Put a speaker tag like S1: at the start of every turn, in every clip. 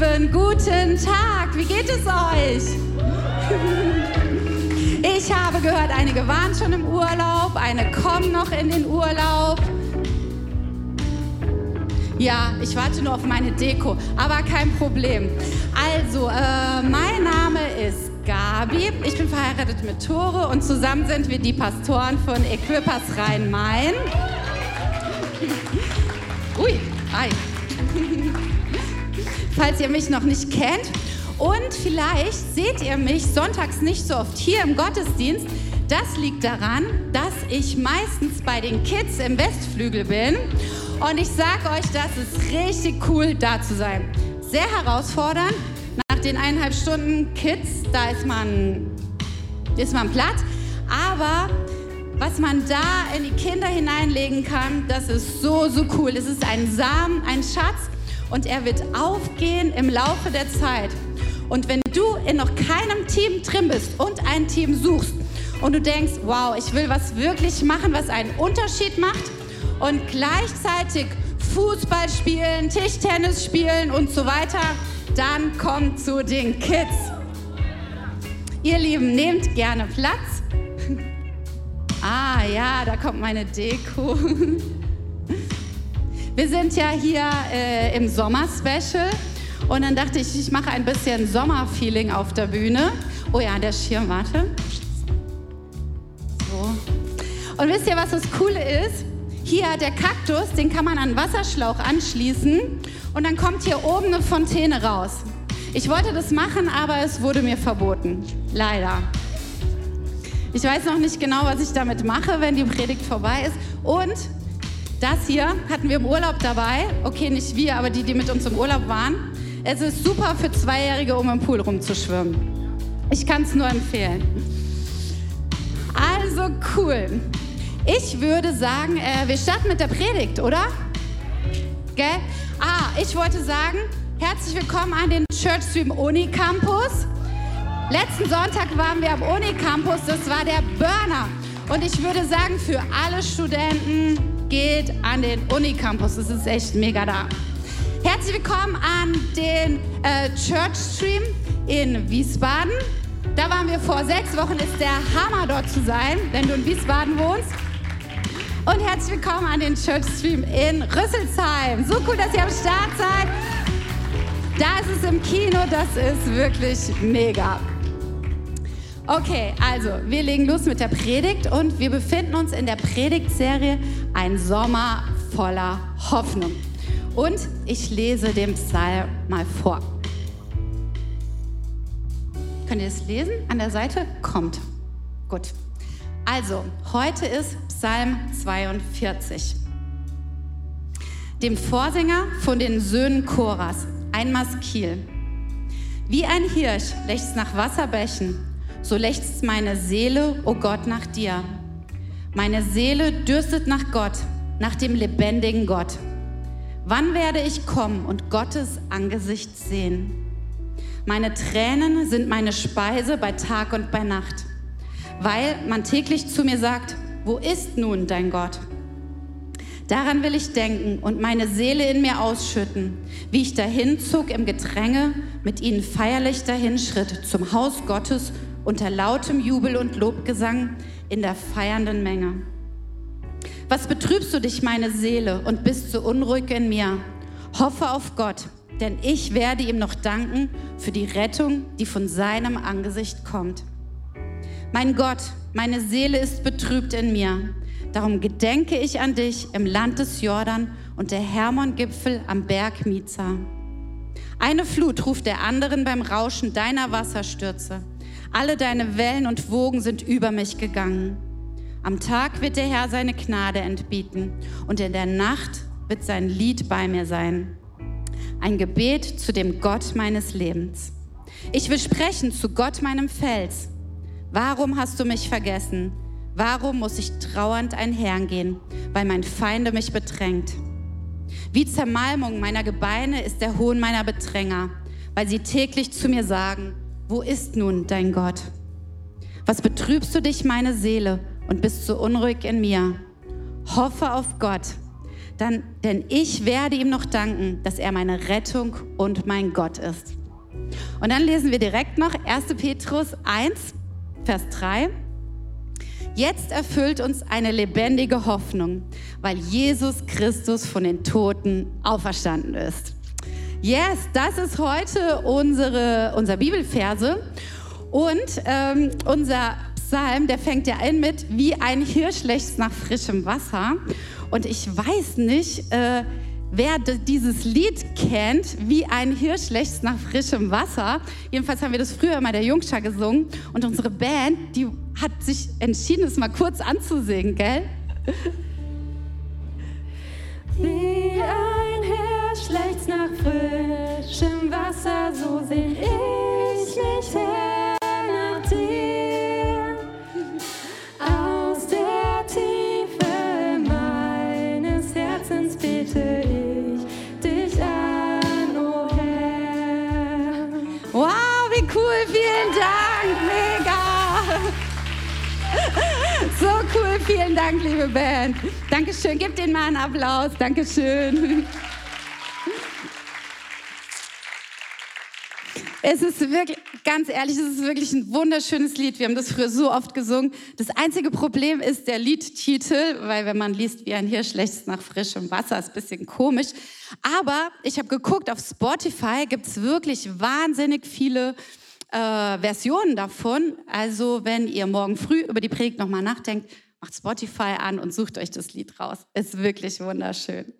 S1: Lieben, guten Tag. Wie geht es euch? Ich habe gehört, einige waren schon im Urlaub, eine kommen noch in den Urlaub. Ja, ich warte nur auf meine Deko, aber kein Problem. Also, äh, mein Name ist Gabi. Ich bin verheiratet mit Tore und zusammen sind wir die Pastoren von Equippers Rhein-Main. Ui, ei. Falls ihr mich noch nicht kennt. Und vielleicht seht ihr mich sonntags nicht so oft hier im Gottesdienst. Das liegt daran, dass ich meistens bei den Kids im Westflügel bin. Und ich sage euch, das ist richtig cool, da zu sein. Sehr herausfordernd. Nach den eineinhalb Stunden Kids, da ist man, ist man platt. Aber was man da in die Kinder hineinlegen kann, das ist so, so cool. Es ist ein Samen, ein Schatz und er wird aufgehen im Laufe der Zeit. Und wenn du in noch keinem Team drin bist und ein Team suchst und du denkst, wow, ich will was wirklich machen, was einen Unterschied macht und gleichzeitig Fußball spielen, Tischtennis spielen und so weiter, dann kommt zu den Kids. Ihr Lieben, nehmt gerne Platz. Ah ja, da kommt meine Deko. Wir sind ja hier äh, im Sommer-Special und dann dachte ich, ich mache ein bisschen Sommerfeeling auf der Bühne. Oh ja, der Schirm, warte. So. Und wisst ihr, was das Coole ist? Hier, der Kaktus, den kann man an einen Wasserschlauch anschließen und dann kommt hier oben eine Fontäne raus. Ich wollte das machen, aber es wurde mir verboten. Leider. Ich weiß noch nicht genau, was ich damit mache, wenn die Predigt vorbei ist. Und das hier hatten wir im Urlaub dabei. Okay, nicht wir, aber die, die mit uns im Urlaub waren. Es ist super für Zweijährige, um im Pool rumzuschwimmen. Ich kann es nur empfehlen. Also cool. Ich würde sagen, äh, wir starten mit der Predigt, oder? Gell? Ah, ich wollte sagen, herzlich willkommen an den Church Stream Uni. Letzten Sonntag waren wir am Unicampus, das war der Burner. Und ich würde sagen, für alle Studenten geht an den Unicampus. Das ist echt mega da. Herzlich willkommen an den äh, Church Stream in Wiesbaden. Da waren wir vor sechs Wochen. Ist der Hammer dort zu sein, wenn du in Wiesbaden wohnst. Und herzlich willkommen an den Church Stream in Rüsselsheim. So cool, dass ihr am Start seid. Da ist es im Kino, das ist wirklich mega. Okay, also wir legen los mit der Predigt und wir befinden uns in der Predigtserie Ein Sommer voller Hoffnung. Und ich lese den Psalm mal vor. Könnt ihr es lesen? An der Seite kommt. Gut. Also, heute ist Psalm 42. Dem Vorsänger von den Söhnen Choras, ein Maskil. Wie ein Hirsch lechzt nach Wasserbächen so lechzt meine Seele, o oh Gott, nach dir. Meine Seele dürstet nach Gott, nach dem lebendigen Gott. Wann werde ich kommen und Gottes Angesicht sehen? Meine Tränen sind meine Speise bei Tag und bei Nacht, weil man täglich zu mir sagt, wo ist nun dein Gott? Daran will ich denken und meine Seele in mir ausschütten, wie ich dahin zog im Gedränge, mit ihnen feierlich dahinschritt zum Haus Gottes unter lautem Jubel und Lobgesang in der feiernden Menge. Was betrübst du dich, meine Seele, und bist so unruhig in mir? Hoffe auf Gott, denn ich werde ihm noch danken für die Rettung, die von seinem Angesicht kommt. Mein Gott, meine Seele ist betrübt in mir. Darum gedenke ich an dich im Land des Jordan und der Hermon-Gipfel am Berg Miza. Eine Flut ruft der anderen beim Rauschen deiner Wasserstürze. Alle deine Wellen und Wogen sind über mich gegangen. Am Tag wird der Herr seine Gnade entbieten und in der Nacht wird sein Lied bei mir sein. Ein Gebet zu dem Gott meines Lebens. Ich will sprechen zu Gott meinem Fels. Warum hast du mich vergessen? Warum muss ich trauernd einhergehen, weil mein Feinde mich bedrängt? Wie Zermalmung meiner Gebeine ist der Hohn meiner Bedränger, weil sie täglich zu mir sagen, wo ist nun dein Gott? Was betrübst du dich, meine Seele, und bist so unruhig in mir? Hoffe auf Gott, dann, denn ich werde ihm noch danken, dass er meine Rettung und mein Gott ist. Und dann lesen wir direkt noch 1. Petrus 1, Vers 3. Jetzt erfüllt uns eine lebendige Hoffnung, weil Jesus Christus von den Toten auferstanden ist. Yes, das ist heute unsere, unser Bibelverse. Und ähm, unser Psalm, der fängt ja an mit, wie ein Hirsch lechzt nach frischem Wasser. Und ich weiß nicht, äh, wer dieses Lied kennt, wie ein Hirsch lechzt nach frischem Wasser. Jedenfalls haben wir das früher immer der Jungschar gesungen. Und unsere Band, die hat sich entschieden, es mal kurz anzusingen, gell?
S2: Wie ein Hirsch lechzt nach frischem Wasser, so seh ich mich her nach dir. Aus der Tiefe meines Herzens bete ich dich an, oh Herr.
S1: Wow, wie cool, vielen Dank, mega. So cool, vielen Dank, liebe Band. Dankeschön, gebt denen mal einen Applaus. Dankeschön. Es ist wirklich, ganz ehrlich, es ist wirklich ein wunderschönes Lied. Wir haben das früher so oft gesungen. Das einzige Problem ist der Liedtitel, weil wenn man liest, wie ein Hirsch lechzt nach frischem Wasser, ist ein bisschen komisch. Aber ich habe geguckt, auf Spotify gibt es wirklich wahnsinnig viele äh, Versionen davon. Also wenn ihr morgen früh über die Predigt nochmal nachdenkt, macht Spotify an und sucht euch das Lied raus. Ist wirklich wunderschön.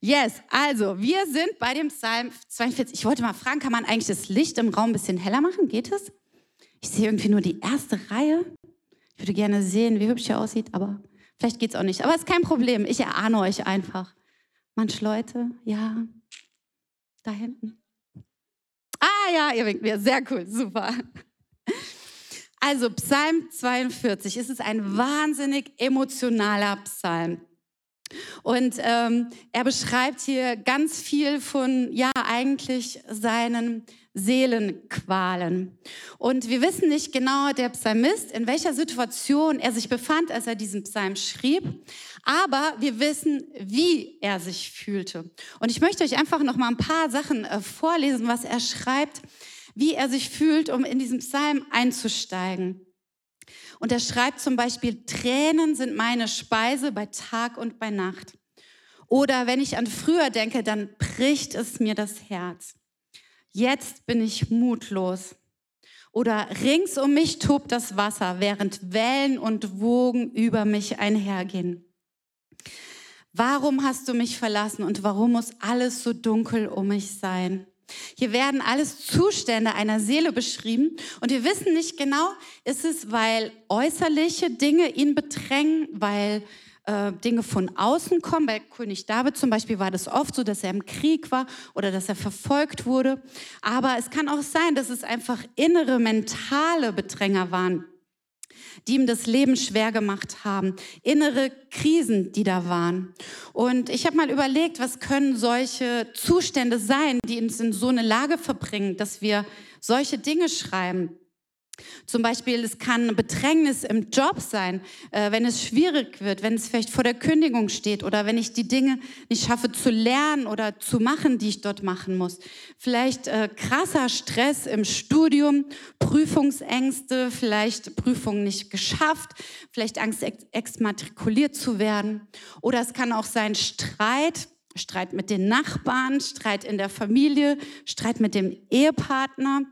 S1: Yes, also wir sind bei dem Psalm 42. Ich wollte mal fragen, kann man eigentlich das Licht im Raum ein bisschen heller machen? Geht es? Ich sehe irgendwie nur die erste Reihe. Ich würde gerne sehen, wie hübsch er aussieht, aber vielleicht geht es auch nicht. Aber es ist kein Problem. Ich erahne euch einfach. Manche Leute, ja, da hinten. Ah ja, ihr winkt mir. Sehr cool, super. Also Psalm 42, es ist ein wahnsinnig emotionaler Psalm. Und ähm, er beschreibt hier ganz viel von, ja, eigentlich seinen Seelenqualen. Und wir wissen nicht genau, der Psalmist, in welcher Situation er sich befand, als er diesen Psalm schrieb. Aber wir wissen, wie er sich fühlte. Und ich möchte euch einfach noch mal ein paar Sachen äh, vorlesen, was er schreibt, wie er sich fühlt, um in diesen Psalm einzusteigen. Und er schreibt zum Beispiel, Tränen sind meine Speise bei Tag und bei Nacht. Oder wenn ich an früher denke, dann bricht es mir das Herz. Jetzt bin ich mutlos. Oder rings um mich tobt das Wasser, während Wellen und Wogen über mich einhergehen. Warum hast du mich verlassen und warum muss alles so dunkel um mich sein? Hier werden alles Zustände einer Seele beschrieben und wir wissen nicht genau, ist es, weil äußerliche Dinge ihn bedrängen, weil äh, Dinge von außen kommen. Bei König David zum Beispiel war das oft so, dass er im Krieg war oder dass er verfolgt wurde. Aber es kann auch sein, dass es einfach innere mentale Bedränger waren die ihm das Leben schwer gemacht haben, innere Krisen, die da waren. Und ich habe mal überlegt, was können solche Zustände sein, die uns in so eine Lage verbringen, dass wir solche Dinge schreiben. Zum Beispiel, es kann Bedrängnis im Job sein, äh, wenn es schwierig wird, wenn es vielleicht vor der Kündigung steht oder wenn ich die Dinge nicht schaffe zu lernen oder zu machen, die ich dort machen muss. Vielleicht äh, krasser Stress im Studium, Prüfungsängste, vielleicht Prüfungen nicht geschafft, vielleicht Angst, ex exmatrikuliert zu werden. Oder es kann auch sein Streit, Streit mit den Nachbarn, Streit in der Familie, Streit mit dem Ehepartner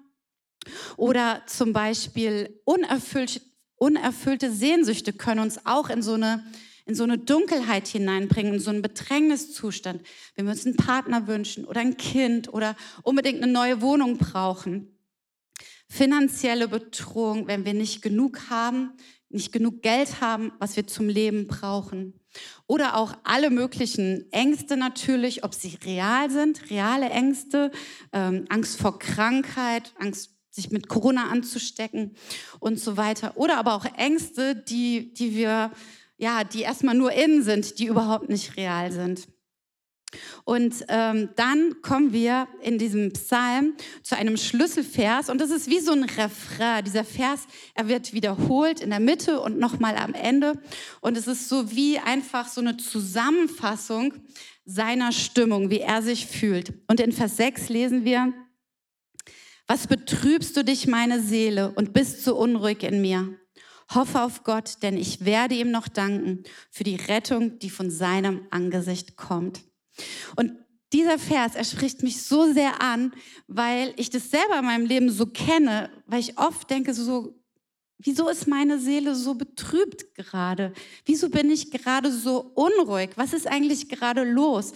S1: oder zum Beispiel unerfüllte, unerfüllte Sehnsüchte können uns auch in so eine in so eine Dunkelheit hineinbringen, in so einen Bedrängniszustand, wenn wir uns einen Partner wünschen oder ein Kind oder unbedingt eine neue Wohnung brauchen. Finanzielle Bedrohung, wenn wir nicht genug haben, nicht genug Geld haben, was wir zum Leben brauchen. Oder auch alle möglichen Ängste natürlich, ob sie real sind, reale Ängste, ähm, Angst vor Krankheit, Angst sich mit Corona anzustecken und so weiter. Oder aber auch Ängste, die, die wir, ja, die erstmal nur innen sind, die überhaupt nicht real sind. Und ähm, dann kommen wir in diesem Psalm zu einem Schlüsselvers und das ist wie so ein Refrain. Dieser Vers, er wird wiederholt in der Mitte und nochmal am Ende und es ist so wie einfach so eine Zusammenfassung seiner Stimmung, wie er sich fühlt. Und in Vers 6 lesen wir, was betrübst du dich, meine Seele, und bist so unruhig in mir? Hoffe auf Gott, denn ich werde ihm noch danken für die Rettung, die von seinem Angesicht kommt. Und dieser Vers, er spricht mich so sehr an, weil ich das selber in meinem Leben so kenne, weil ich oft denke, so, wieso ist meine Seele so betrübt gerade? Wieso bin ich gerade so unruhig? Was ist eigentlich gerade los?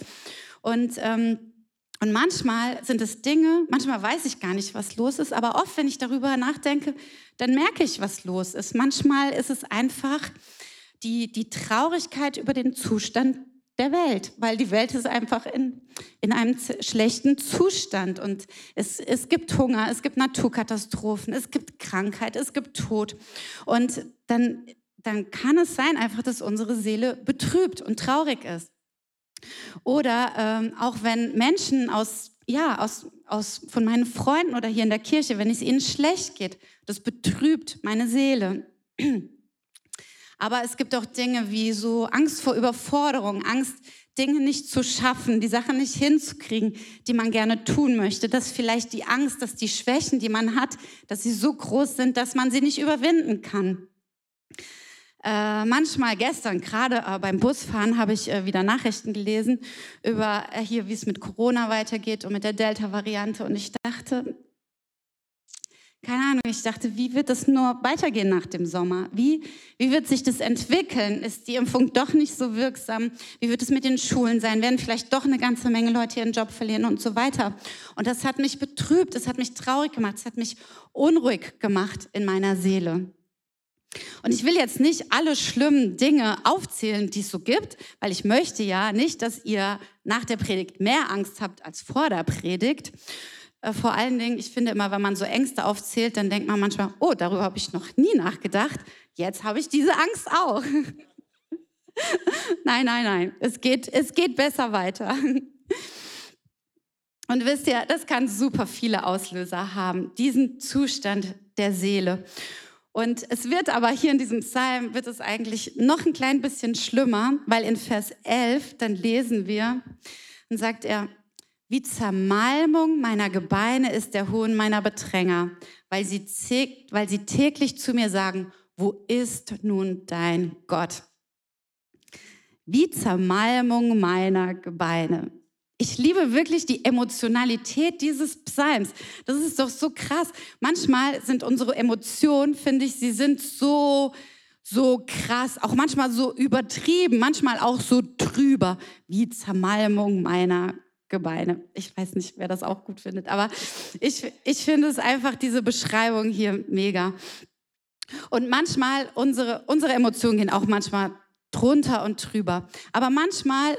S1: Und, ähm, und manchmal sind es Dinge, manchmal weiß ich gar nicht, was los ist, aber oft, wenn ich darüber nachdenke, dann merke ich, was los ist. Manchmal ist es einfach die, die Traurigkeit über den Zustand der Welt, weil die Welt ist einfach in, in einem schlechten Zustand und es, es gibt Hunger, es gibt Naturkatastrophen, es gibt Krankheit, es gibt Tod und dann, dann kann es sein einfach, dass unsere Seele betrübt und traurig ist. Oder ähm, auch wenn Menschen aus, ja, aus, aus, von meinen Freunden oder hier in der Kirche, wenn es ihnen schlecht geht, das betrübt meine Seele. Aber es gibt auch Dinge wie so Angst vor Überforderung, Angst, Dinge nicht zu schaffen, die Sachen nicht hinzukriegen, die man gerne tun möchte. Dass vielleicht die Angst, dass die Schwächen, die man hat, dass sie so groß sind, dass man sie nicht überwinden kann. Äh, manchmal gestern, gerade äh, beim Busfahren, habe ich äh, wieder Nachrichten gelesen über äh, hier, wie es mit Corona weitergeht und mit der Delta-Variante. Und ich dachte, keine Ahnung, ich dachte, wie wird das nur weitergehen nach dem Sommer? Wie, wie wird sich das entwickeln? Ist die Impfung doch nicht so wirksam? Wie wird es mit den Schulen sein? Werden vielleicht doch eine ganze Menge Leute ihren Job verlieren und so weiter? Und das hat mich betrübt, es hat mich traurig gemacht, es hat mich unruhig gemacht in meiner Seele. Und ich will jetzt nicht alle schlimmen Dinge aufzählen, die es so gibt, weil ich möchte ja nicht, dass ihr nach der Predigt mehr Angst habt als vor der Predigt. Äh, vor allen Dingen, ich finde immer, wenn man so Ängste aufzählt, dann denkt man manchmal, oh, darüber habe ich noch nie nachgedacht. Jetzt habe ich diese Angst auch. nein, nein, nein. Es geht, es geht besser weiter. Und wisst ihr, das kann super viele Auslöser haben, diesen Zustand der Seele. Und es wird aber hier in diesem Psalm, wird es eigentlich noch ein klein bisschen schlimmer, weil in Vers 11, dann lesen wir, dann sagt er, wie Zermalmung meiner Gebeine ist der Hohn meiner Bedränger, weil sie, weil sie täglich zu mir sagen, wo ist nun dein Gott? Wie Zermalmung meiner Gebeine. Ich liebe wirklich die Emotionalität dieses Psalms. Das ist doch so krass. Manchmal sind unsere Emotionen, finde ich, sie sind so, so krass, auch manchmal so übertrieben, manchmal auch so trüber, wie Zermalmung meiner Gebeine. Ich weiß nicht, wer das auch gut findet, aber ich, ich finde es einfach, diese Beschreibung hier mega. Und manchmal, unsere, unsere Emotionen gehen auch manchmal drunter und drüber. Aber manchmal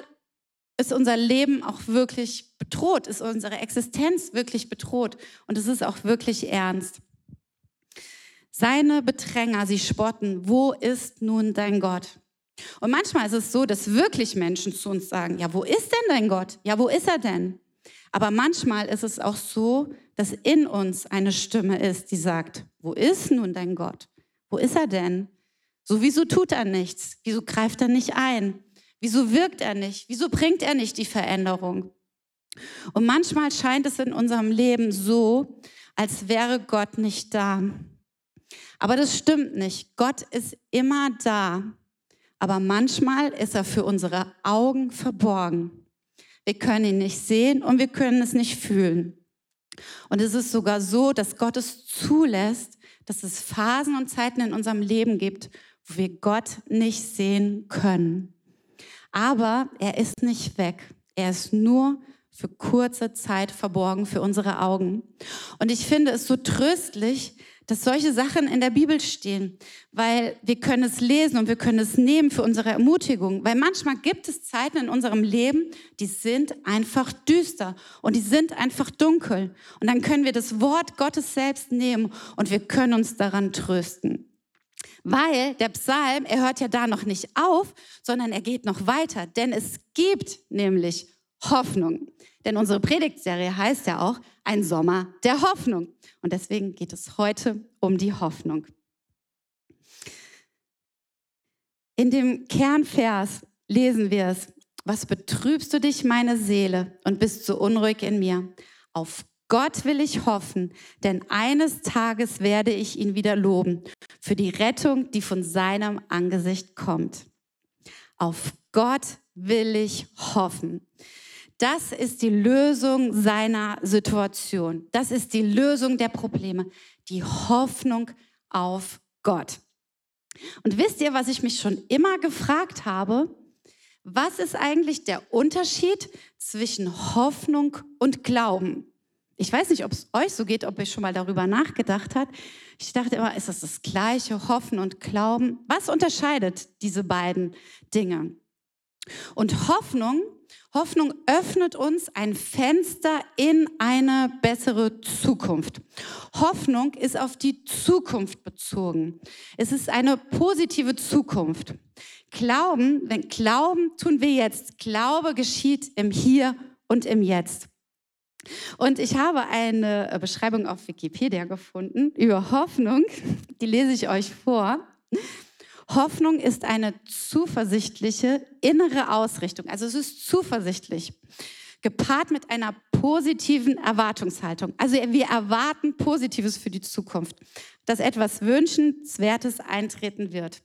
S1: ist unser Leben auch wirklich bedroht, ist unsere Existenz wirklich bedroht. Und es ist auch wirklich ernst. Seine Bedränger, sie spotten, wo ist nun dein Gott? Und manchmal ist es so, dass wirklich Menschen zu uns sagen, ja, wo ist denn dein Gott? Ja, wo ist er denn? Aber manchmal ist es auch so, dass in uns eine Stimme ist, die sagt, wo ist nun dein Gott? Wo ist er denn? So, wieso tut er nichts? Wieso greift er nicht ein? Wieso wirkt er nicht? Wieso bringt er nicht die Veränderung? Und manchmal scheint es in unserem Leben so, als wäre Gott nicht da. Aber das stimmt nicht. Gott ist immer da aber manchmal ist er für unsere Augen verborgen. Wir können ihn nicht sehen und wir können es nicht fühlen. Und es ist sogar so, dass Gott es zulässt, dass es Phasen und Zeiten in unserem Leben gibt, wo wir Gott nicht sehen können. Aber er ist nicht weg. Er ist nur für kurze Zeit verborgen für unsere Augen. Und ich finde es so tröstlich, dass solche Sachen in der Bibel stehen, weil wir können es lesen und wir können es nehmen für unsere Ermutigung, weil manchmal gibt es Zeiten in unserem Leben, die sind einfach düster und die sind einfach dunkel und dann können wir das Wort Gottes selbst nehmen und wir können uns daran trösten. Weil der Psalm, er hört ja da noch nicht auf, sondern er geht noch weiter, denn es gibt nämlich Hoffnung. Denn unsere Predigtserie heißt ja auch ein Sommer der Hoffnung. Und deswegen geht es heute um die Hoffnung. In dem Kernvers lesen wir es. Was betrübst du dich, meine Seele, und bist so unruhig in mir? Auf Gott will ich hoffen, denn eines Tages werde ich ihn wieder loben für die Rettung, die von seinem Angesicht kommt. Auf Gott will ich hoffen. Das ist die Lösung seiner Situation. Das ist die Lösung der Probleme. Die Hoffnung auf Gott. Und wisst ihr, was ich mich schon immer gefragt habe? Was ist eigentlich der Unterschied zwischen Hoffnung und Glauben? Ich weiß nicht, ob es euch so geht, ob ihr schon mal darüber nachgedacht habt. Ich dachte immer, ist das das gleiche, Hoffen und Glauben? Was unterscheidet diese beiden Dinge? Und Hoffnung Hoffnung öffnet uns ein Fenster in eine bessere Zukunft. Hoffnung ist auf die Zukunft bezogen. Es ist eine positive Zukunft. Glauben, wenn Glauben tun wir jetzt. Glaube geschieht im Hier und im Jetzt. Und ich habe eine Beschreibung auf Wikipedia gefunden über Hoffnung. Die lese ich euch vor. Hoffnung ist eine zuversichtliche innere Ausrichtung. Also es ist zuversichtlich, gepaart mit einer positiven Erwartungshaltung. Also wir erwarten Positives für die Zukunft, dass etwas Wünschenswertes eintreten wird,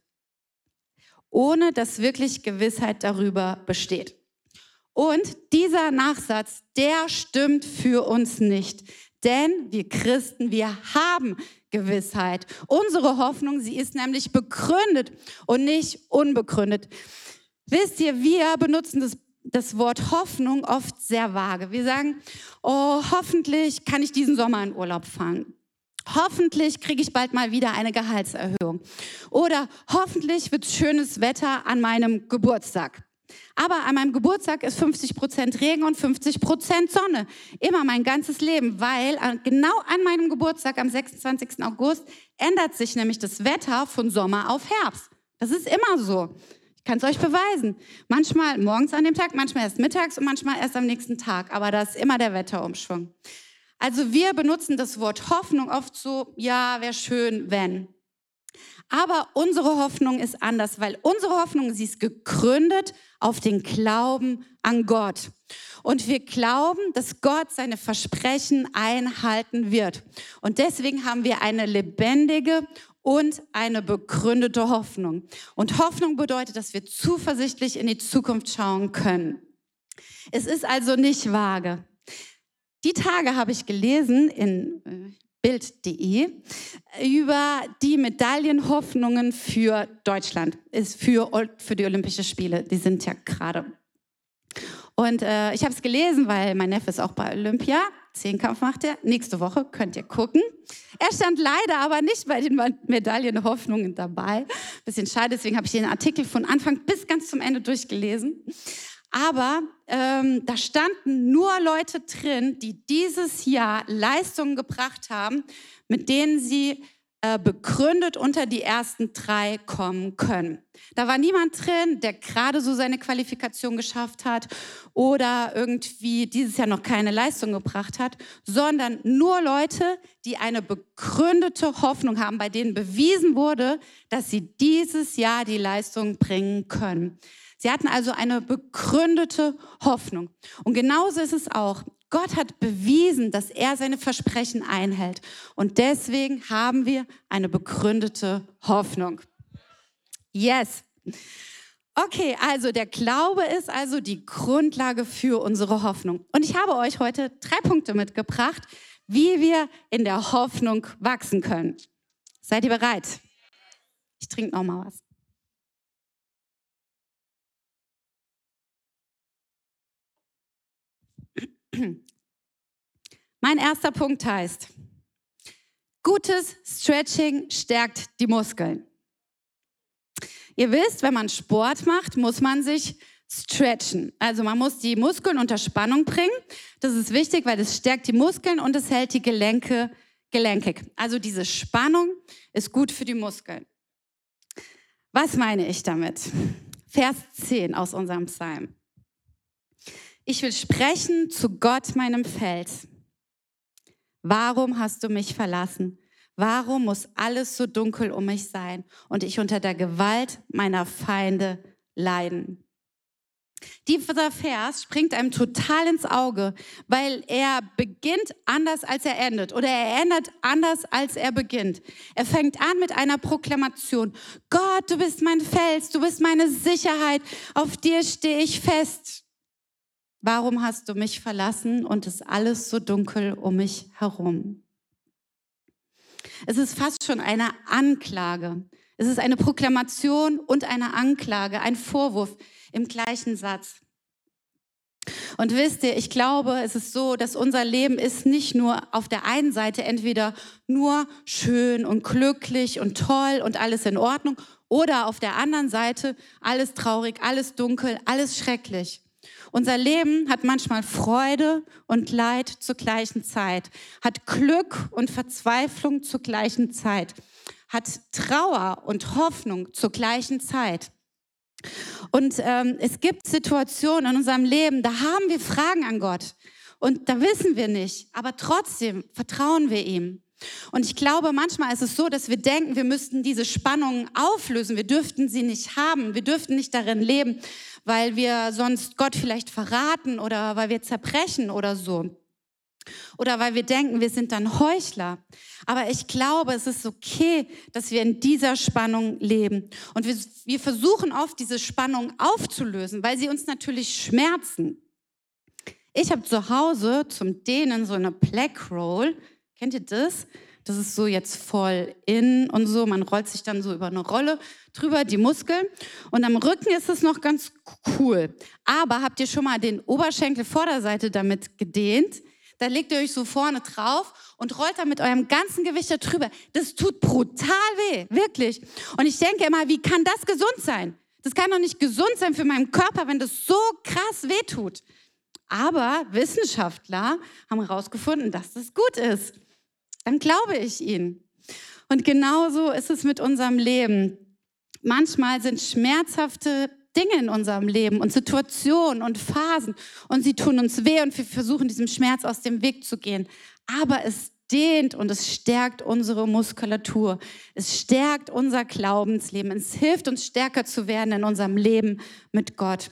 S1: ohne dass wirklich Gewissheit darüber besteht. Und dieser Nachsatz, der stimmt für uns nicht. Denn wir Christen, wir haben Gewissheit. Unsere Hoffnung, sie ist nämlich begründet und nicht unbegründet. Wisst ihr, wir benutzen das, das Wort Hoffnung oft sehr vage. Wir sagen, oh, hoffentlich kann ich diesen Sommer in Urlaub fahren. Hoffentlich kriege ich bald mal wieder eine Gehaltserhöhung. Oder hoffentlich wird schönes Wetter an meinem Geburtstag. Aber an meinem Geburtstag ist 50 Prozent Regen und 50 Prozent Sonne. Immer mein ganzes Leben, weil genau an meinem Geburtstag am 26. August ändert sich nämlich das Wetter von Sommer auf Herbst. Das ist immer so. Ich kann es euch beweisen. Manchmal morgens an dem Tag, manchmal erst mittags und manchmal erst am nächsten Tag. Aber da ist immer der Wetterumschwung. Also wir benutzen das Wort Hoffnung oft so, ja, wäre schön, wenn. Aber unsere Hoffnung ist anders, weil unsere Hoffnung, sie ist gegründet auf den Glauben an Gott. Und wir glauben, dass Gott seine Versprechen einhalten wird. Und deswegen haben wir eine lebendige und eine begründete Hoffnung. Und Hoffnung bedeutet, dass wir zuversichtlich in die Zukunft schauen können. Es ist also nicht vage. Die Tage habe ich gelesen in äh, Bild.de über die Medaillenhoffnungen für Deutschland, ist für, für die Olympischen Spiele. Die sind ja gerade. Und äh, ich habe es gelesen, weil mein Neffe ist auch bei Olympia. Zehnkampf macht er. Nächste Woche könnt ihr gucken. Er stand leider aber nicht bei den Medaillenhoffnungen dabei. Bisschen schade, deswegen habe ich den Artikel von Anfang bis ganz zum Ende durchgelesen. Aber ähm, da standen nur Leute drin, die dieses Jahr Leistungen gebracht haben, mit denen sie äh, begründet unter die ersten drei kommen können. Da war niemand drin, der gerade so seine Qualifikation geschafft hat oder irgendwie dieses Jahr noch keine Leistung gebracht hat, sondern nur Leute, die eine begründete Hoffnung haben, bei denen bewiesen wurde, dass sie dieses Jahr die Leistung bringen können. Sie hatten also eine begründete Hoffnung. Und genauso ist es auch. Gott hat bewiesen, dass er seine Versprechen einhält. Und deswegen haben wir eine begründete Hoffnung. Yes. Okay, also der Glaube ist also die Grundlage für unsere Hoffnung. Und ich habe euch heute drei Punkte mitgebracht, wie wir in der Hoffnung wachsen können. Seid ihr bereit? Ich trinke noch mal was. Mein erster Punkt heißt, gutes Stretching stärkt die Muskeln. Ihr wisst, wenn man Sport macht, muss man sich stretchen. Also man muss die Muskeln unter Spannung bringen. Das ist wichtig, weil es stärkt die Muskeln und es hält die Gelenke gelenkig. Also diese Spannung ist gut für die Muskeln. Was meine ich damit? Vers 10 aus unserem Psalm. Ich will sprechen zu Gott, meinem Fels. Warum hast du mich verlassen? Warum muss alles so dunkel um mich sein und ich unter der Gewalt meiner Feinde leiden? Dieser Vers springt einem total ins Auge, weil er beginnt anders als er endet oder er endet anders als er beginnt. Er fängt an mit einer Proklamation. Gott, du bist mein Fels, du bist meine Sicherheit, auf dir stehe ich fest. Warum hast du mich verlassen und ist alles so dunkel um mich herum? Es ist fast schon eine Anklage. Es ist eine Proklamation und eine Anklage, ein Vorwurf im gleichen Satz. Und wisst ihr, ich glaube, es ist so, dass unser Leben ist nicht nur auf der einen Seite entweder nur schön und glücklich und toll und alles in Ordnung oder auf der anderen Seite alles traurig, alles dunkel, alles schrecklich. Unser Leben hat manchmal Freude und Leid zur gleichen Zeit, hat Glück und Verzweiflung zur gleichen Zeit, hat Trauer und Hoffnung zur gleichen Zeit. Und ähm, es gibt Situationen in unserem Leben, da haben wir Fragen an Gott und da wissen wir nicht, aber trotzdem vertrauen wir ihm. Und ich glaube, manchmal ist es so, dass wir denken, wir müssten diese Spannungen auflösen. Wir dürften sie nicht haben. Wir dürften nicht darin leben, weil wir sonst Gott vielleicht verraten oder weil wir zerbrechen oder so. Oder weil wir denken, wir sind dann Heuchler. Aber ich glaube, es ist okay, dass wir in dieser Spannung leben. Und wir, wir versuchen oft, diese Spannung aufzulösen, weil sie uns natürlich schmerzen. Ich habe zu Hause zum Dehnen so eine Black Roll. Kennt ihr das? Das ist so jetzt voll in und so. Man rollt sich dann so über eine Rolle drüber, die Muskeln. Und am Rücken ist es noch ganz cool. Aber habt ihr schon mal den Oberschenkel Vorderseite damit gedehnt? Da legt ihr euch so vorne drauf und rollt dann mit eurem ganzen Gewicht da drüber. Das tut brutal weh, wirklich. Und ich denke immer, wie kann das gesund sein? Das kann doch nicht gesund sein für meinen Körper, wenn das so krass weh tut. Aber Wissenschaftler haben herausgefunden, dass das gut ist. Dann glaube ich ihnen. Und genauso ist es mit unserem Leben. Manchmal sind schmerzhafte Dinge in unserem Leben und Situationen und Phasen und sie tun uns weh und wir versuchen diesem Schmerz aus dem Weg zu gehen. Aber es dehnt und es stärkt unsere Muskulatur. Es stärkt unser Glaubensleben. Es hilft uns stärker zu werden in unserem Leben mit Gott.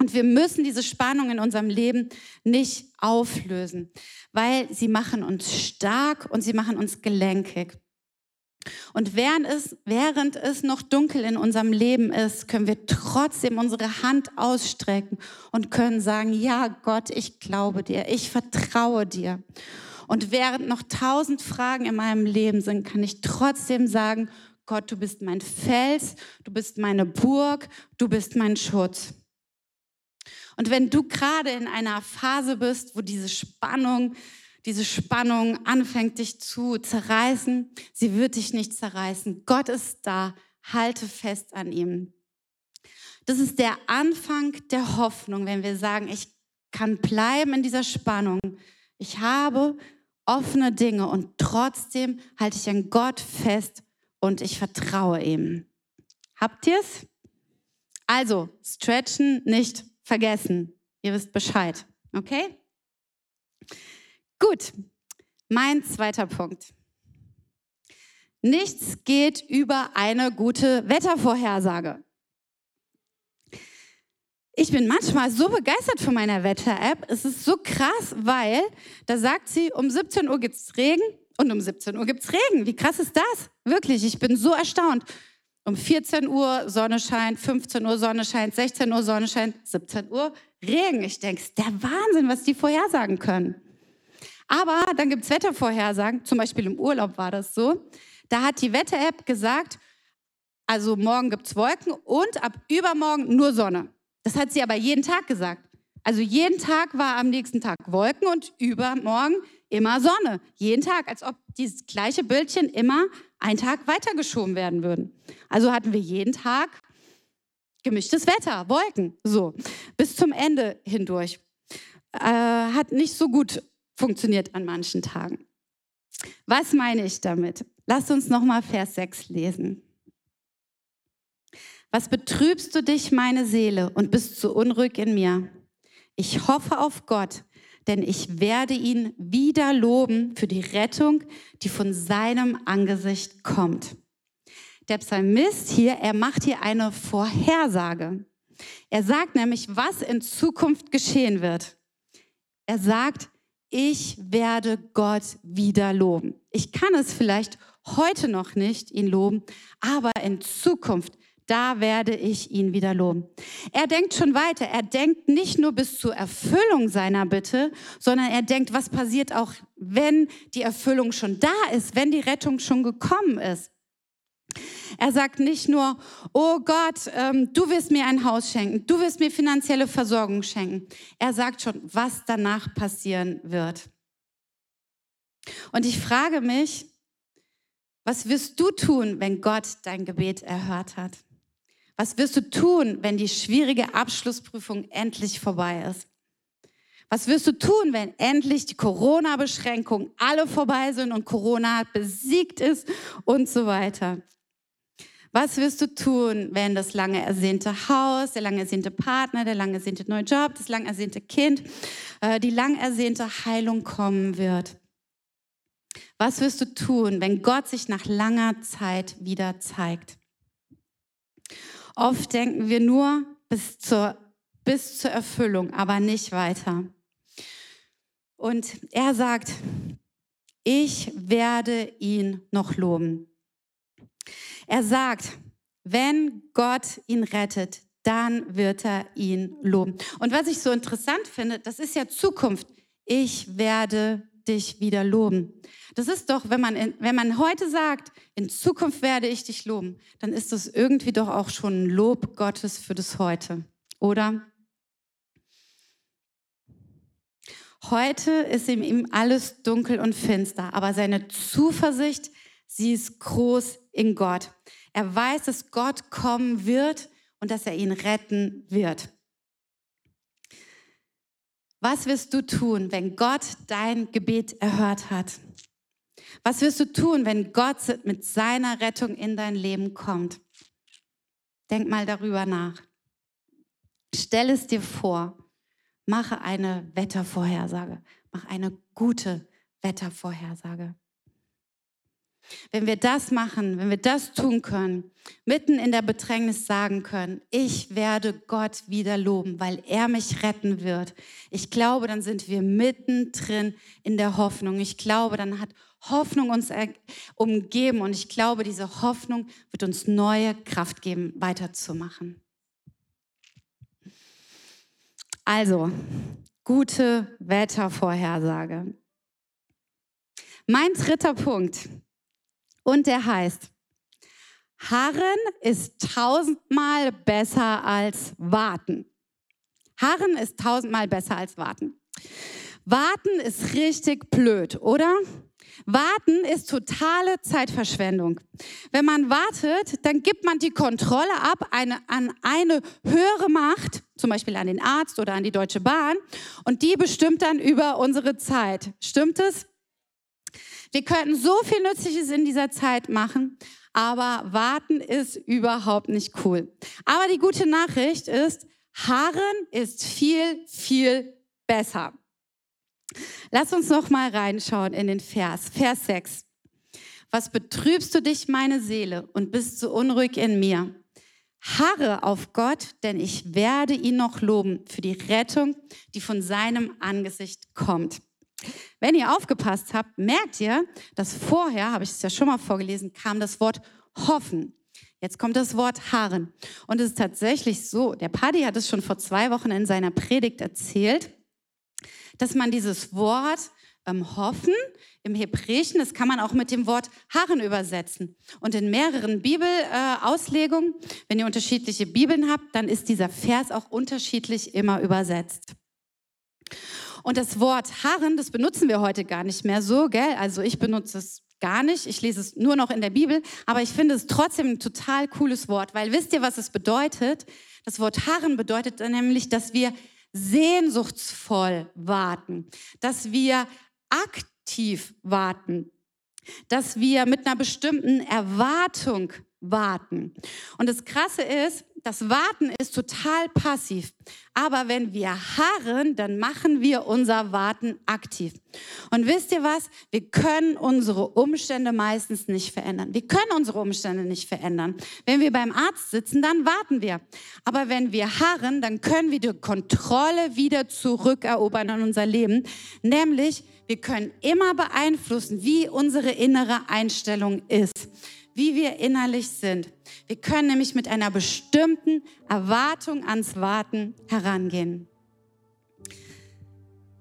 S1: Und wir müssen diese Spannung in unserem Leben nicht auflösen, weil sie machen uns stark und sie machen uns gelenkig. Und während es, während es noch dunkel in unserem Leben ist, können wir trotzdem unsere Hand ausstrecken und können sagen, ja Gott, ich glaube dir, ich vertraue dir. Und während noch tausend Fragen in meinem Leben sind, kann ich trotzdem sagen, Gott, du bist mein Fels, du bist meine Burg, du bist mein Schutz. Und wenn du gerade in einer Phase bist, wo diese Spannung, diese Spannung anfängt dich zu zerreißen, sie wird dich nicht zerreißen. Gott ist da, halte fest an ihm. Das ist der Anfang der Hoffnung, wenn wir sagen, ich kann bleiben in dieser Spannung. Ich habe offene Dinge und trotzdem halte ich an Gott fest und ich vertraue ihm. Habt ihr es? Also, stretchen nicht vergessen. Ihr wisst Bescheid. Okay? Gut, mein zweiter Punkt. Nichts geht über eine gute Wettervorhersage. Ich bin manchmal so begeistert von meiner Wetter-App. Es ist so krass, weil da sagt sie, um 17 Uhr gibt es Regen und um 17 Uhr gibt es Regen. Wie krass ist das? Wirklich, ich bin so erstaunt. Um 14 Uhr Sonne scheint, 15 Uhr Sonne scheint, 16 Uhr Sonne scheint, 17 Uhr Regen. Ich denke, der Wahnsinn, was die vorhersagen können. Aber dann gibt es Wettervorhersagen, zum Beispiel im Urlaub war das so. Da hat die Wetter-App gesagt, also morgen gibt es Wolken und ab übermorgen nur Sonne. Das hat sie aber jeden Tag gesagt. Also jeden Tag war am nächsten Tag Wolken und übermorgen immer Sonne. Jeden Tag, als ob dieses gleiche Bildchen immer einen Tag weitergeschoben werden würden. Also hatten wir jeden Tag gemischtes Wetter, Wolken, so, bis zum Ende hindurch. Äh, hat nicht so gut funktioniert an manchen Tagen. Was meine ich damit? Lasst uns nochmal Vers 6 lesen. Was betrübst du dich, meine Seele, und bist so unruhig in mir? Ich hoffe auf Gott, denn ich werde ihn wieder loben für die Rettung, die von seinem Angesicht kommt. Der Psalmist hier, er macht hier eine Vorhersage. Er sagt nämlich, was in Zukunft geschehen wird. Er sagt, ich werde Gott wieder loben. Ich kann es vielleicht heute noch nicht ihn loben, aber in Zukunft da werde ich ihn wieder loben. Er denkt schon weiter. Er denkt nicht nur bis zur Erfüllung seiner Bitte, sondern er denkt, was passiert auch, wenn die Erfüllung schon da ist, wenn die Rettung schon gekommen ist. Er sagt nicht nur, oh Gott, ähm, du wirst mir ein Haus schenken, du wirst mir finanzielle Versorgung schenken. Er sagt schon, was danach passieren wird. Und ich frage mich, was wirst du tun, wenn Gott dein Gebet erhört hat? Was wirst du tun, wenn die schwierige Abschlussprüfung endlich vorbei ist? Was wirst du tun, wenn endlich die Corona-Beschränkungen alle vorbei sind und Corona besiegt ist und so weiter? Was wirst du tun, wenn das lange ersehnte Haus, der lange ersehnte Partner, der lange ersehnte neue Job, das lang ersehnte Kind, äh, die lang ersehnte Heilung kommen wird? Was wirst du tun, wenn Gott sich nach langer Zeit wieder zeigt? Oft denken wir nur bis zur, bis zur Erfüllung, aber nicht weiter. Und er sagt, ich werde ihn noch loben. Er sagt, wenn Gott ihn rettet, dann wird er ihn loben. Und was ich so interessant finde, das ist ja Zukunft. Ich werde dich wieder loben. Das ist doch, wenn man, in, wenn man heute sagt, in Zukunft werde ich dich loben, dann ist das irgendwie doch auch schon ein Lob Gottes für das Heute, oder? Heute ist ihm, ihm alles dunkel und finster, aber seine Zuversicht, sie ist groß in Gott. Er weiß, dass Gott kommen wird und dass er ihn retten wird. Was wirst du tun, wenn Gott dein Gebet erhört hat? Was wirst du tun, wenn Gott mit seiner Rettung in dein Leben kommt? Denk mal darüber nach. Stell es dir vor. Mache eine Wettervorhersage. Mach eine gute Wettervorhersage. Wenn wir das machen, wenn wir das tun können, mitten in der Bedrängnis sagen können, ich werde Gott wieder loben, weil er mich retten wird. Ich glaube, dann sind wir mittendrin in der Hoffnung. Ich glaube, dann hat Hoffnung uns umgeben und ich glaube, diese Hoffnung wird uns neue Kraft geben, weiterzumachen. Also, gute Wettervorhersage. Mein dritter Punkt und der heißt, Harren ist tausendmal besser als warten. Harren ist tausendmal besser als warten. Warten ist richtig blöd, oder? Warten ist totale Zeitverschwendung. Wenn man wartet, dann gibt man die Kontrolle ab eine, an eine höhere Macht, zum Beispiel an den Arzt oder an die Deutsche Bahn, und die bestimmt dann über unsere Zeit. Stimmt es? Wir könnten so viel Nützliches in dieser Zeit machen, aber warten ist überhaupt nicht cool. Aber die gute Nachricht ist, Harren ist viel, viel besser. Lass uns noch mal reinschauen in den Vers, Vers 6. Was betrübst du dich, meine Seele, und bist so unruhig in mir? Harre auf Gott, denn ich werde ihn noch loben für die Rettung, die von seinem Angesicht kommt. Wenn ihr aufgepasst habt, merkt ihr, dass vorher, habe ich es ja schon mal vorgelesen, kam das Wort hoffen. Jetzt kommt das Wort harren. Und es ist tatsächlich so, der Paddy hat es schon vor zwei Wochen in seiner Predigt erzählt, dass man dieses Wort ähm, hoffen im Hebräischen, das kann man auch mit dem Wort harren übersetzen. Und in mehreren Bibelauslegungen, äh, wenn ihr unterschiedliche Bibeln habt, dann ist dieser Vers auch unterschiedlich immer übersetzt. Und das Wort harren, das benutzen wir heute gar nicht mehr so, gell? Also ich benutze es gar nicht. Ich lese es nur noch in der Bibel, aber ich finde es trotzdem ein total cooles Wort, weil wisst ihr, was es bedeutet? Das Wort harren bedeutet nämlich, dass wir sehnsuchtsvoll warten, dass wir aktiv warten, dass wir mit einer bestimmten Erwartung warten. Und das Krasse ist, das Warten ist total passiv. Aber wenn wir harren, dann machen wir unser Warten aktiv. Und wisst ihr was? Wir können unsere Umstände meistens nicht verändern. Wir können unsere Umstände nicht verändern. Wenn wir beim Arzt sitzen, dann warten wir. Aber wenn wir harren, dann können wir die Kontrolle wieder zurückerobern in unser Leben. Nämlich, wir können immer beeinflussen, wie unsere innere Einstellung ist wie wir innerlich sind. Wir können nämlich mit einer bestimmten Erwartung ans Warten herangehen.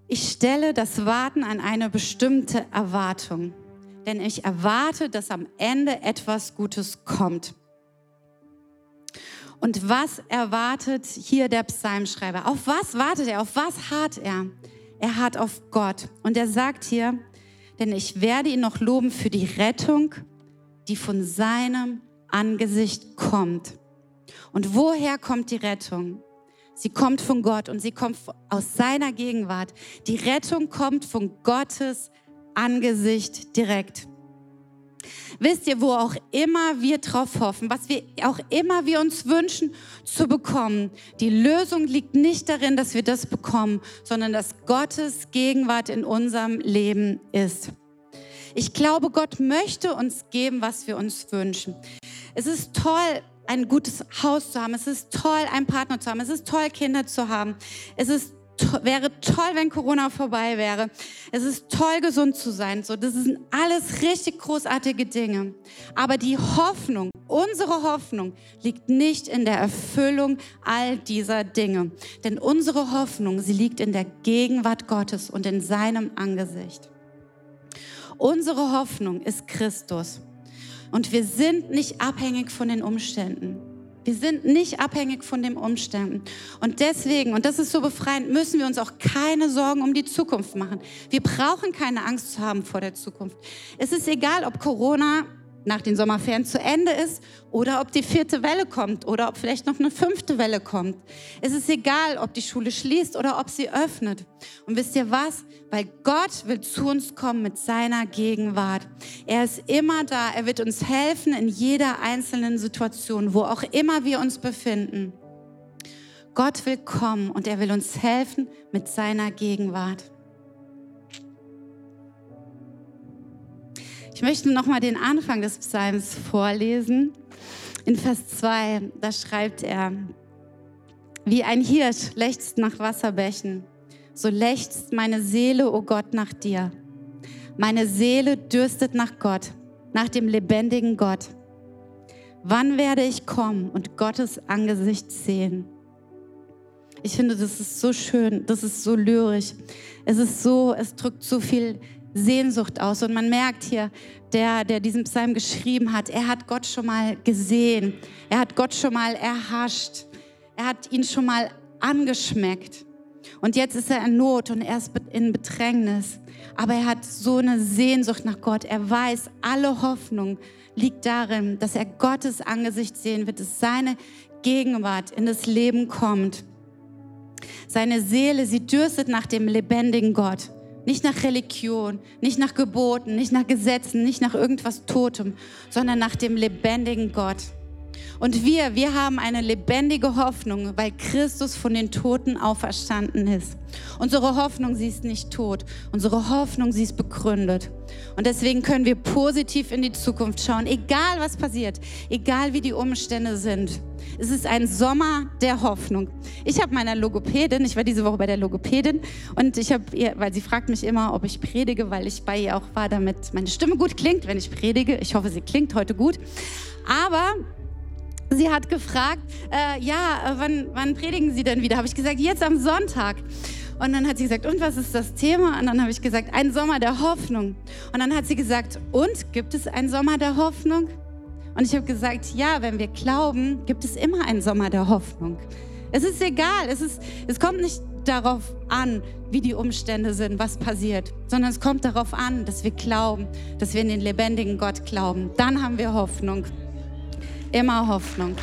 S1: Ich stelle das Warten an eine bestimmte Erwartung, denn ich erwarte, dass am Ende etwas Gutes kommt. Und was erwartet hier der Psalmschreiber? Auf was wartet er? Auf was hart er? Er hat auf Gott. Und er sagt hier, denn ich werde ihn noch loben für die Rettung die von seinem Angesicht kommt. Und woher kommt die Rettung? Sie kommt von Gott und sie kommt aus seiner Gegenwart. Die Rettung kommt von Gottes Angesicht direkt. Wisst ihr, wo auch immer wir drauf hoffen, was wir auch immer wir uns wünschen zu bekommen, die Lösung liegt nicht darin, dass wir das bekommen, sondern dass Gottes Gegenwart in unserem Leben ist. Ich glaube, Gott möchte uns geben, was wir uns wünschen. Es ist toll, ein gutes Haus zu haben. Es ist toll, einen Partner zu haben. Es ist toll, Kinder zu haben. Es ist wäre toll, wenn Corona vorbei wäre. Es ist toll, gesund zu sein. So, das sind alles richtig großartige Dinge. Aber die Hoffnung, unsere Hoffnung liegt nicht in der Erfüllung all dieser Dinge. Denn unsere Hoffnung, sie liegt in der Gegenwart Gottes und in seinem Angesicht. Unsere Hoffnung ist Christus. Und wir sind nicht abhängig von den Umständen. Wir sind nicht abhängig von den Umständen. Und deswegen, und das ist so befreiend, müssen wir uns auch keine Sorgen um die Zukunft machen. Wir brauchen keine Angst zu haben vor der Zukunft. Es ist egal, ob Corona nach den Sommerferien zu Ende ist oder ob die vierte Welle kommt oder ob vielleicht noch eine fünfte Welle kommt. Es ist egal, ob die Schule schließt oder ob sie öffnet. Und wisst ihr was? Weil Gott will zu uns kommen mit seiner Gegenwart. Er ist immer da. Er wird uns helfen in jeder einzelnen Situation, wo auch immer wir uns befinden. Gott will kommen und er will uns helfen mit seiner Gegenwart. Möchte nochmal den Anfang des Psalms vorlesen. In Vers 2, da schreibt er, wie ein Hirsch lechzt nach Wasserbächen, so lechzt meine Seele, o oh Gott, nach dir. Meine Seele dürstet nach Gott, nach dem lebendigen Gott. Wann werde ich kommen und Gottes Angesicht sehen? Ich finde, das ist so schön, das ist so lyrisch. Es ist so, es drückt so viel Sehnsucht aus. Und man merkt hier, der, der diesen Psalm geschrieben hat, er hat Gott schon mal gesehen. Er hat Gott schon mal erhascht. Er hat ihn schon mal angeschmeckt. Und jetzt ist er in Not und er ist in Bedrängnis. Aber er hat so eine Sehnsucht nach Gott. Er weiß, alle Hoffnung liegt darin, dass er Gottes Angesicht sehen wird, dass seine Gegenwart in das Leben kommt. Seine Seele, sie dürstet nach dem lebendigen Gott. Nicht nach Religion, nicht nach Geboten, nicht nach Gesetzen, nicht nach irgendwas Totem, sondern nach dem lebendigen Gott. Und wir, wir haben eine lebendige Hoffnung, weil Christus von den Toten auferstanden ist. Unsere Hoffnung, sie ist nicht tot. Unsere Hoffnung, sie ist begründet. Und deswegen können wir positiv in die Zukunft schauen, egal was passiert, egal wie die Umstände sind. Es ist ein Sommer der Hoffnung. Ich habe meiner Logopädin, ich war diese Woche bei der Logopädin und ich habe ihr, weil sie fragt mich immer, ob ich predige, weil ich bei ihr auch war, damit meine Stimme gut klingt, wenn ich predige. Ich hoffe, sie klingt heute gut. Aber sie hat gefragt, äh, ja, wann, wann predigen Sie denn wieder? Habe ich gesagt, jetzt am Sonntag. Und dann hat sie gesagt, und was ist das Thema? Und dann habe ich gesagt, ein Sommer der Hoffnung. Und dann hat sie gesagt, und gibt es einen Sommer der Hoffnung? Und ich habe gesagt, ja, wenn wir glauben, gibt es immer einen Sommer der Hoffnung. Es ist egal, es, ist, es kommt nicht darauf an, wie die Umstände sind, was passiert, sondern es kommt darauf an, dass wir glauben, dass wir in den lebendigen Gott glauben. Dann haben wir Hoffnung. Immer Hoffnung.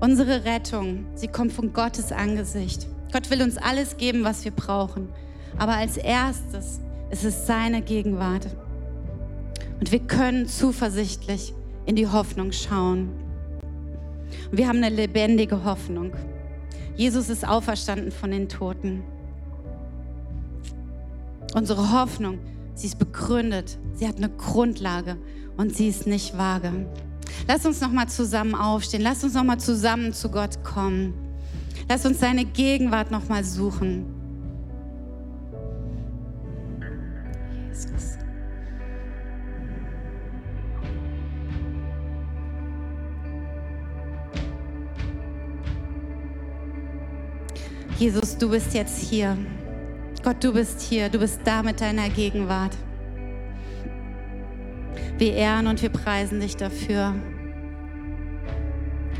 S1: Unsere Rettung, sie kommt von Gottes Angesicht. Gott will uns alles geben, was wir brauchen. Aber als erstes ist es seine Gegenwart. Und wir können zuversichtlich in die Hoffnung schauen. Wir haben eine lebendige Hoffnung. Jesus ist auferstanden von den Toten. Unsere Hoffnung, sie ist begründet, sie hat eine Grundlage und sie ist nicht vage. Lass uns noch mal zusammen aufstehen. Lass uns noch mal zusammen zu Gott kommen. Lass uns seine Gegenwart noch mal suchen. Jesus. Jesus, du bist jetzt hier. Gott, du bist hier. Du bist da mit deiner Gegenwart. Wir ehren und wir preisen dich dafür.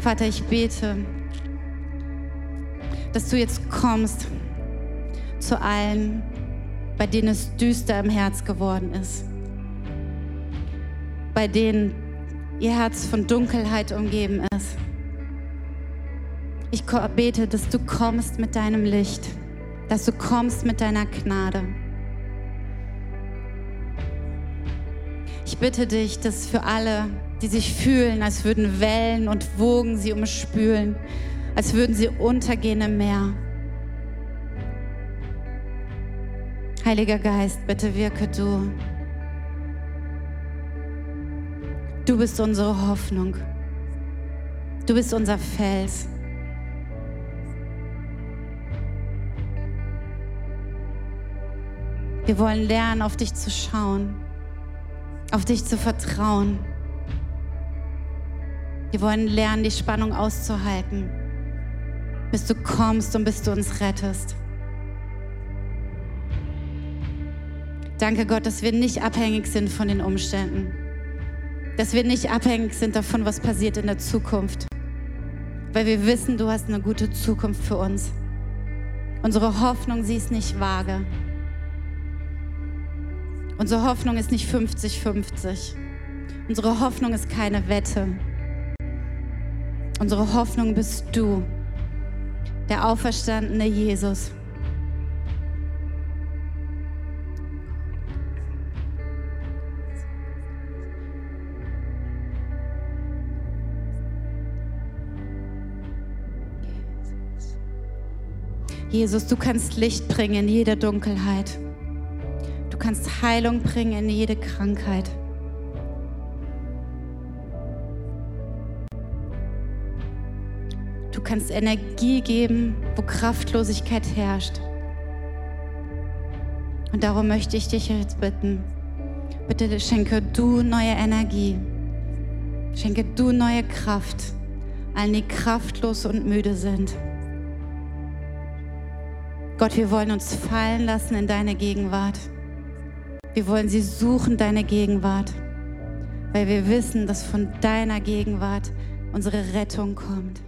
S1: Vater, ich bete, dass du jetzt kommst zu allen, bei denen es düster im Herz geworden ist, bei denen ihr Herz von Dunkelheit umgeben ist. Ich bete, dass du kommst mit deinem Licht, dass du kommst mit deiner Gnade. Ich bitte dich, dass für alle, die sich fühlen, als würden Wellen und Wogen sie umspülen, als würden sie untergehen im Meer. Heiliger Geist, bitte wirke du. Du bist unsere Hoffnung. Du bist unser Fels. Wir wollen lernen, auf dich zu schauen, auf dich zu vertrauen. Wir wollen lernen, die Spannung auszuhalten, bis du kommst und bis du uns rettest. Danke Gott, dass wir nicht abhängig sind von den Umständen, dass wir nicht abhängig sind davon, was passiert in der Zukunft, weil wir wissen, du hast eine gute Zukunft für uns. Unsere Hoffnung, sie ist nicht vage. Unsere Hoffnung ist nicht 50-50. Unsere Hoffnung ist keine Wette. Unsere Hoffnung bist du, der auferstandene Jesus. Jesus, du kannst Licht bringen in jede Dunkelheit kannst Heilung bringen in jede Krankheit. Du kannst Energie geben, wo Kraftlosigkeit herrscht. Und darum möchte ich dich jetzt bitten, bitte schenke du neue Energie, schenke du neue Kraft allen, die kraftlos und müde sind. Gott, wir wollen uns fallen lassen in deine Gegenwart. Wir wollen sie suchen, deine Gegenwart, weil wir wissen, dass von deiner Gegenwart unsere Rettung kommt.